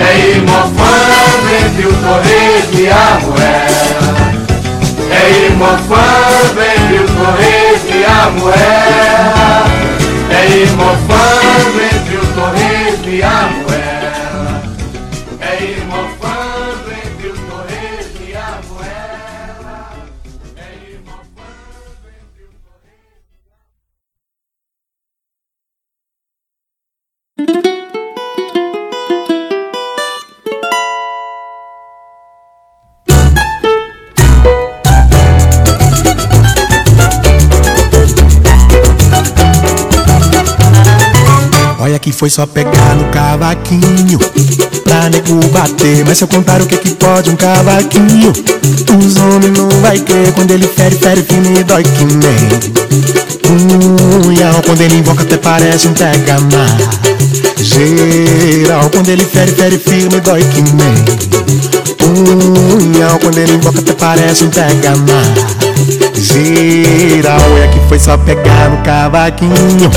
É ir mofando entre o torresmo e a moeda É ir mofando entre o torresmo e a moeda. É ir mofando entre o torresmo e a foi só pegar no cavaquinho Pra nego bater. Mas se eu contar o que que pode um cavaquinho Os homens não vai crer. Quando ele fere, fere firme e dói que nem Unhal Quando ele invoca até parece um pega-mar. Geral Quando ele fere, fere firme e dói que nem Unhal Quando ele invoca até parece um pega-mar Geral É que foi só pegar no cavaquinho.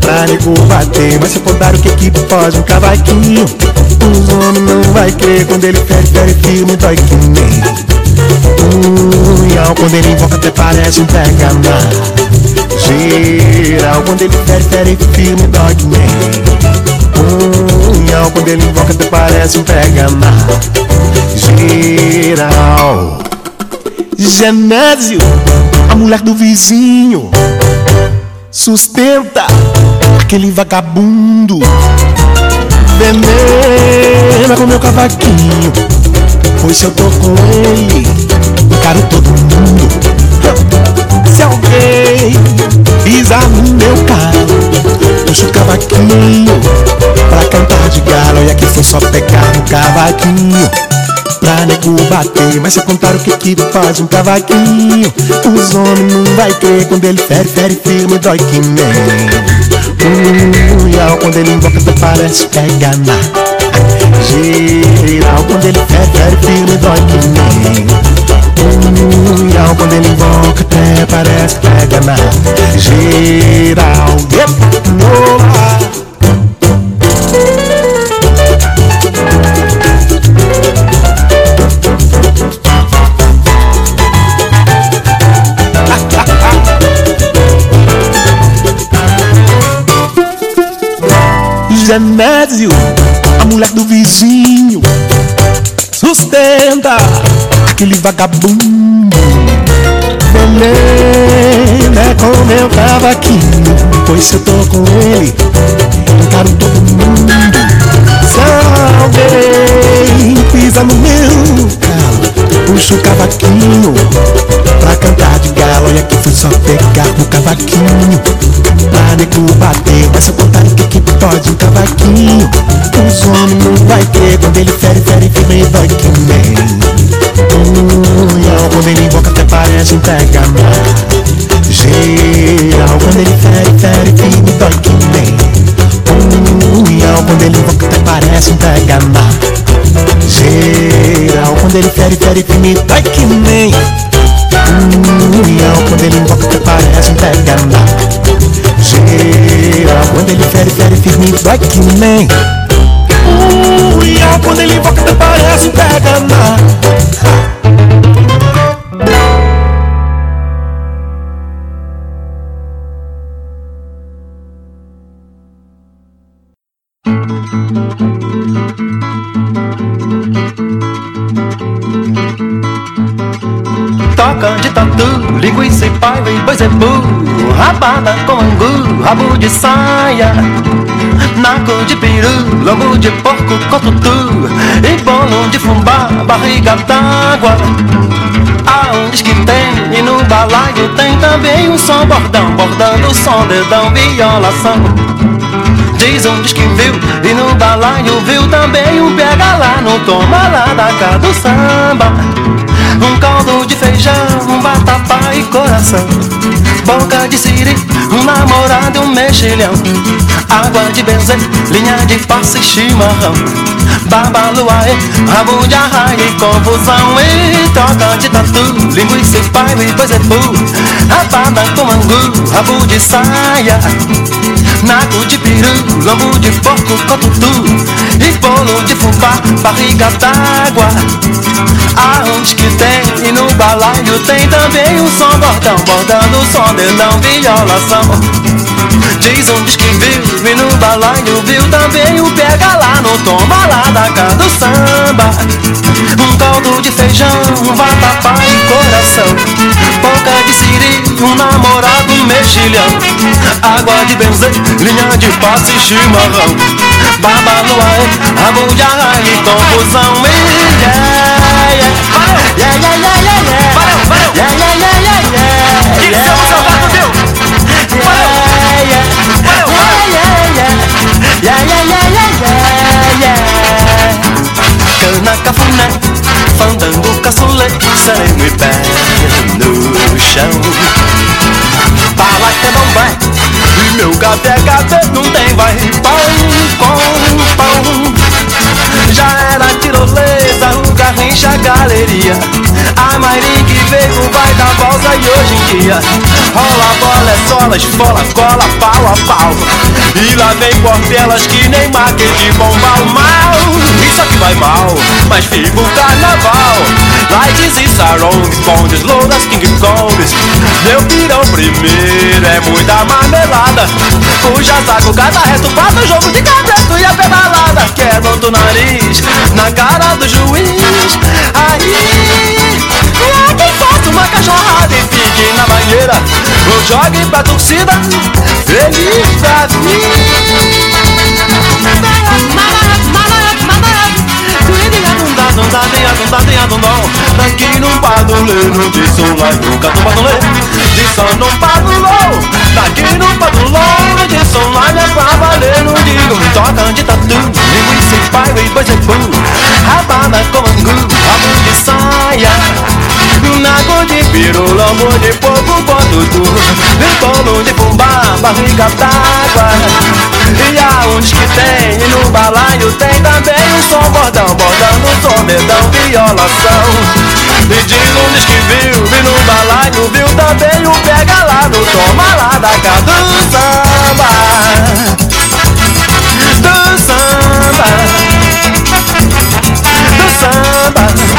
Pra nego bater Mas se contar o que que pode um cavaquinho? Os homens não vai crer Quando ele fere, fere firme dói que nem. Unhal Quando ele invoca até parece um pega-mar. Geral Quando ele fere, fere firme dói que nem. Unhal Quando ele invoca até parece um pega-mar. Geral Genésio, a mulher do vizinho Sustenta aquele vagabundo. Venena com meu cavaquinho Pois se eu tô com ele Encaro todo mundo. Se alguém pisar no meu carro Puxa o cavaquinho Pra cantar de galo. Olha que foi só pegar no cavaquinho Pra nego bater. Mas se eu contar o que que faz um cavaquinho Os homens não vai crer. Quando ele fere, fere firme Dói que nem. Mundial Quando ele invoca até parece pega na Geral Quando ele fere, fere firme Dói que nem. Mundial Quando ele invoca até parece pega na Geral Yep, no Genésio, a mulher do vizinho Sustenta aquele vagabundo. Venena com meu cavaquinho Pois se eu tô com ele, encaro todo mundo. Se alguém pisa no meu Puxa o cavaquinho pra cantar de galo. Olha que foi só pegar no cavaquinho. Pra nego bater, mas se contar o que que pode. Um cavaquinho Os homens não vai crer Quando ele fere, fere, firme e dói que nem Unhal Quando ele invoca até parece um pega-mar. Geral Quando ele fere, fere, firme e dói que nem Unhal Quando ele invoca até parece um pega-mar. Geral Quando ele fere, fere, e dói que nem Unhal Quando ele invoca até parece um pega-mar Geral Quando ele fere, fere firme. Dói que nem Uia, quando ele invoca até parece um pega na boi zebu Rabada com angu, rabo de saia. Naco de peru, lombo de porco com tutu. E bolo de fubá, barriga d'água. Aonde que tem, e no balaio tem também um som bordão Bordando som, dedão, violação. Diz diz que viu, e no balaio viu também um pega lá No toma lá da cá do samba Um caldo de feijão, um batapá e coração. Boca de siri, um namorado e um mexilhão. Água de benzer, linha de passe e chimarrão. Babaluaê, rabo de arraia e confusão. E troca de tatu, linguiça e pai e depois é pu. Rapada com angu, rabo de saia Naco de peru, lombo de porco, cotutu E bolo de fubá, barriga d'água Aonde que tem? E no balaio tem também um som bordão Bordando som, dedão, violação Um diz que viu e no balaio viu também o pega lá no toma lá da casa do samba Um caldo de feijão, um vatapá e coração Boca de siri, um namorado mexilhão Água de benzer, linha de passe e chimarrão Baba no ar, rabo de arraia e confusão e yeah, yeah, yeah, yeah, yeah, yeah, yeah. Valeu, valeu. Yeah, yeah, yeah, yeah, yeah. Que yeah. seu salvado, viu? Cafuné, fandango caçulê, sereno e pé no chão. Fala que é bom vai, e meu gato é gato, não tem vai. Pão com pão. Já era tirolesa, o garrincha, a galeria. A Mairi que veio vai dar volta e hoje em dia Rola bola, é sola, esfola, cola, pau a pau. E lá vem portelas que nem marketing bomba mal. Isso aqui vai mal, mas fica o carnaval. Lights e sarongs, bondes, louras, king kongs. Meu pirão primeiro é muita marmelada. Puxa saco, cada faz jogo de e a pedalada Quebra do nariz na cara do juiz. Aí, quem faça uma cachorrada e fique na banheira. Ou jogue pra torcida, feliz da. Daqui no paduleiro de som lá nunca no padulê De som no padulô Daqui no padulô de som lá é pra valer Não digo toca de tatu Linguiça e pai e boi bum Rabada com angu, rabo de saia Nago de piru, lombo de porco com tutu Bolo de fubá, barriga d'água E aonde que tem? E no balaio tem também um som bordão Bordando o som, dedão, violação E de lunes que viu, e no balaio viu também o pega lá no toma lá da casa do samba. Do samba Do samba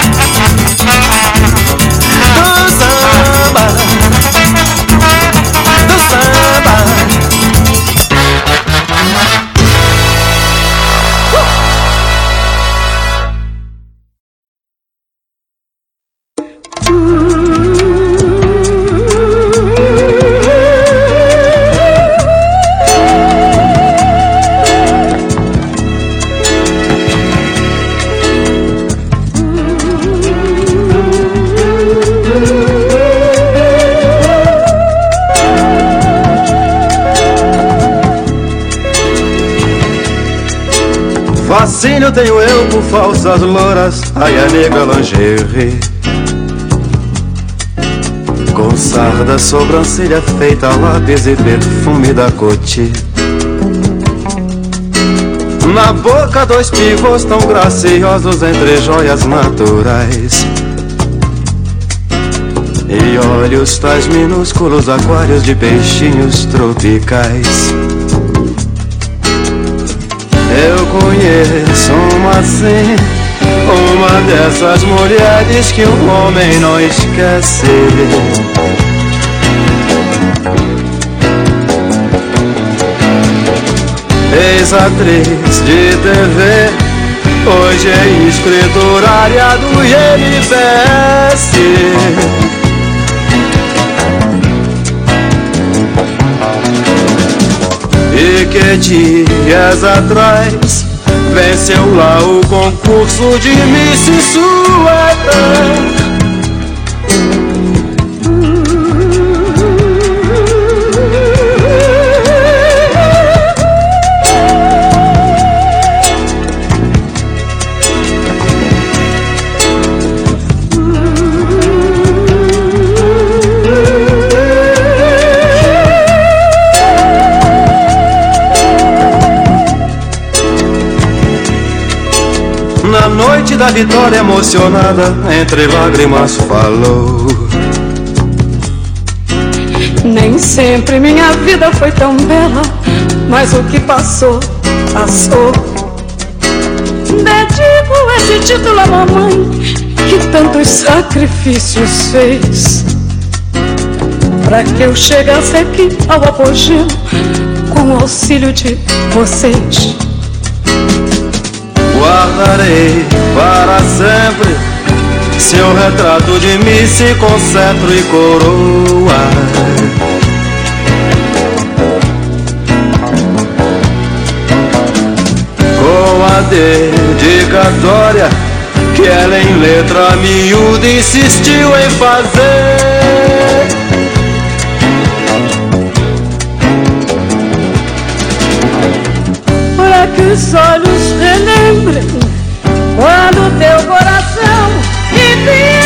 falsas louras, ai a negra lingerie. Com sarda, sobrancelha feita lápis e perfume da coty Na boca dois pivôs tão graciosos entre joias naturais. E olhos tais minúsculos aquários de peixinhos tropicais conheço uma assim, uma dessas mulheres que um homem não esquece. Ex-atriz de TV, hoje é escriturária do INPS. E que dias atrás venceu lá o concurso de Miss Suéter. da vitória emocionada, entre lágrimas falou. Nem sempre minha vida foi tão bela, mas o que passou, passou. Dedico esse título à mamãe, que tantos sacrifícios fez. Pra que eu chegasse aqui ao apogeu, com o auxílio de vocês guardarei para sempre Seu retrato de mim se concentro e coroa com a dedicatória que ela em letra miúda insistiu em fazer. teus olhos relembrem quando teu coração me viu.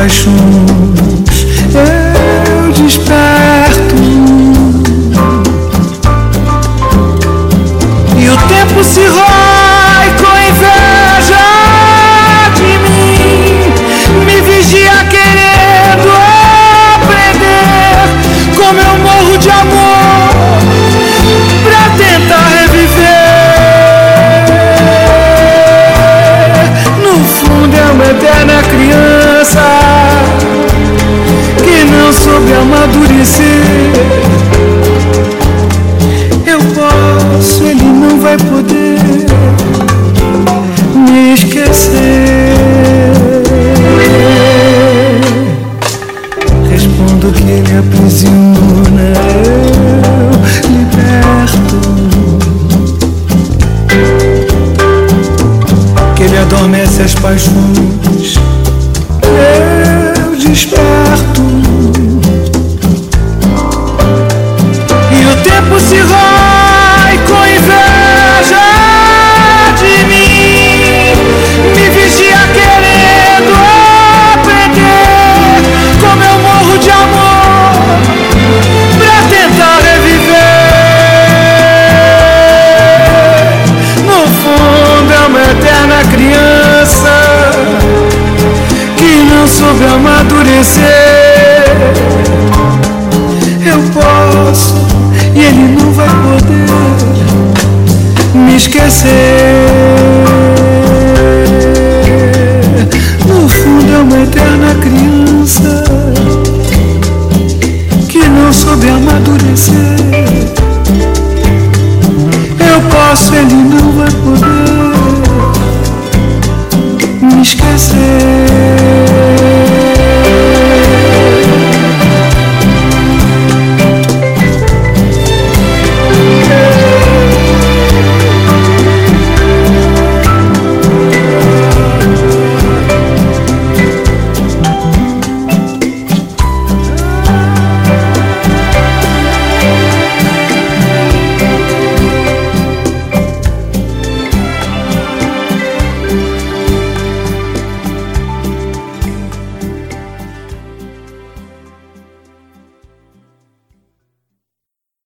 paixão